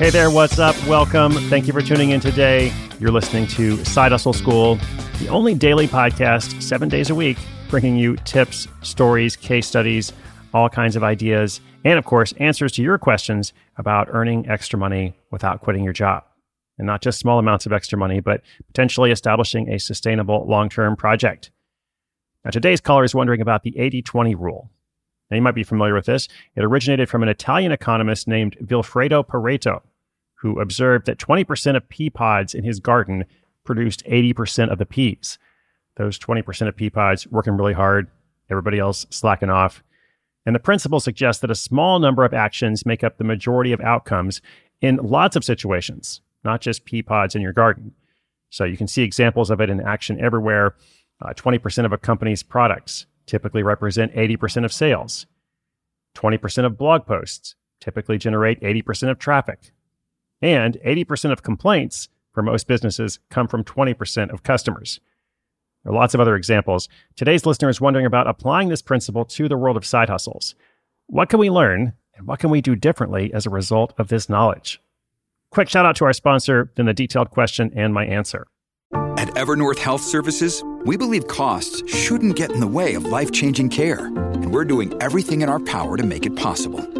Hey there, what's up? Welcome. Thank you for tuning in today. You're listening to Side Hustle School, the only daily podcast, seven days a week, bringing you tips, stories, case studies, all kinds of ideas, and of course, answers to your questions about earning extra money without quitting your job. And not just small amounts of extra money, but potentially establishing a sustainable long term project. Now, today's caller is wondering about the 80 20 rule. Now, you might be familiar with this. It originated from an Italian economist named Vilfredo Pareto who observed that 20% of pea pods in his garden produced 80% of the peas. Those 20% of pea pods working really hard, everybody else slacking off. And the principle suggests that a small number of actions make up the majority of outcomes in lots of situations, not just pea pods in your garden. So you can see examples of it in action everywhere. Uh, 20% of a company's products typically represent 80% of sales. 20% of blog posts typically generate 80% of traffic. And 80% of complaints for most businesses come from 20% of customers. There are lots of other examples. Today's listener is wondering about applying this principle to the world of side hustles. What can we learn and what can we do differently as a result of this knowledge? Quick shout out to our sponsor, then the detailed question and my answer. At Evernorth Health Services, we believe costs shouldn't get in the way of life changing care, and we're doing everything in our power to make it possible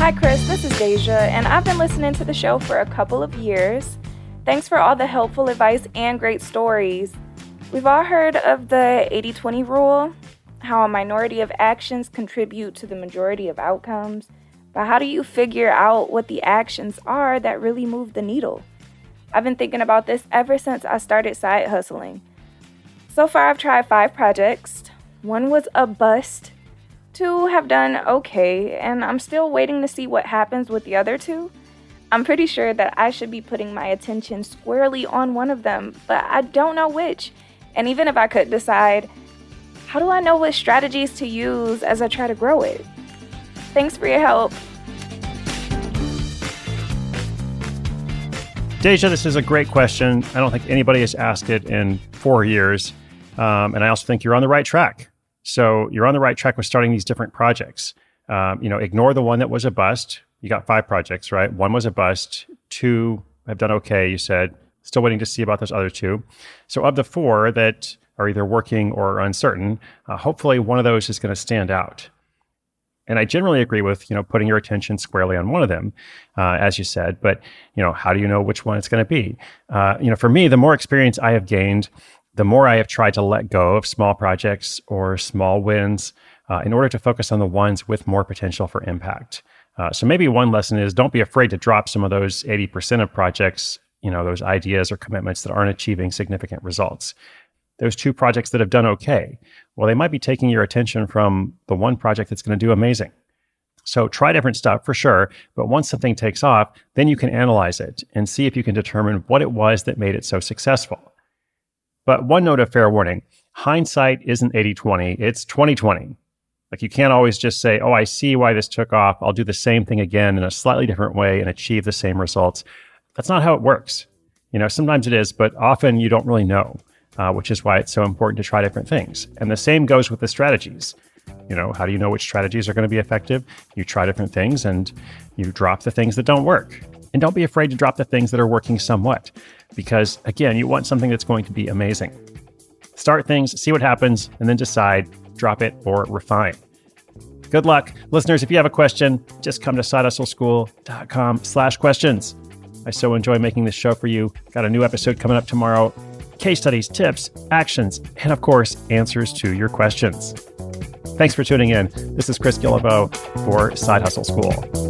Hi, Chris. This is Deja, and I've been listening to the show for a couple of years. Thanks for all the helpful advice and great stories. We've all heard of the 80 20 rule, how a minority of actions contribute to the majority of outcomes. But how do you figure out what the actions are that really move the needle? I've been thinking about this ever since I started side hustling. So far, I've tried five projects. One was a bust, two have done okay, and I'm still waiting to see what happens with the other two. I'm pretty sure that I should be putting my attention squarely on one of them, but I don't know which. And even if I could decide, how do I know what strategies to use as I try to grow it? Thanks for your help. Deja, this is a great question. I don't think anybody has asked it in four years. Um, and I also think you're on the right track. So you're on the right track with starting these different projects. Um, you know, ignore the one that was a bust. You got five projects, right? One was a bust. Two have done okay. You said still waiting to see about those other two. So of the four that are either working or uncertain, uh, hopefully one of those is going to stand out. And I generally agree with you know putting your attention squarely on one of them, uh, as you said. But you know, how do you know which one it's going to be? Uh, you know, for me, the more experience I have gained, the more I have tried to let go of small projects or small wins uh, in order to focus on the ones with more potential for impact. Uh, so maybe one lesson is don't be afraid to drop some of those 80% of projects, you know, those ideas or commitments that aren't achieving significant results. Those two projects that have done okay, well, they might be taking your attention from the one project that's going to do amazing. So try different stuff for sure, but once something takes off, then you can analyze it and see if you can determine what it was that made it so successful. But one note of fair warning hindsight isn't 80 20, it's 20 20. Like you can't always just say, oh, I see why this took off. I'll do the same thing again in a slightly different way and achieve the same results. That's not how it works. You know, sometimes it is, but often you don't really know, uh, which is why it's so important to try different things. And the same goes with the strategies. You know, how do you know which strategies are going to be effective? You try different things and you drop the things that don't work. And don't be afraid to drop the things that are working somewhat, because again, you want something that's going to be amazing. Start things, see what happens, and then decide, drop it, or refine. Good luck. Listeners, if you have a question, just come to sidehustleschool.com slash questions. I so enjoy making this show for you. Got a new episode coming up tomorrow. Case studies, tips, actions, and of course, answers to your questions. Thanks for tuning in. This is Chris Guillebeau for Side Hustle School.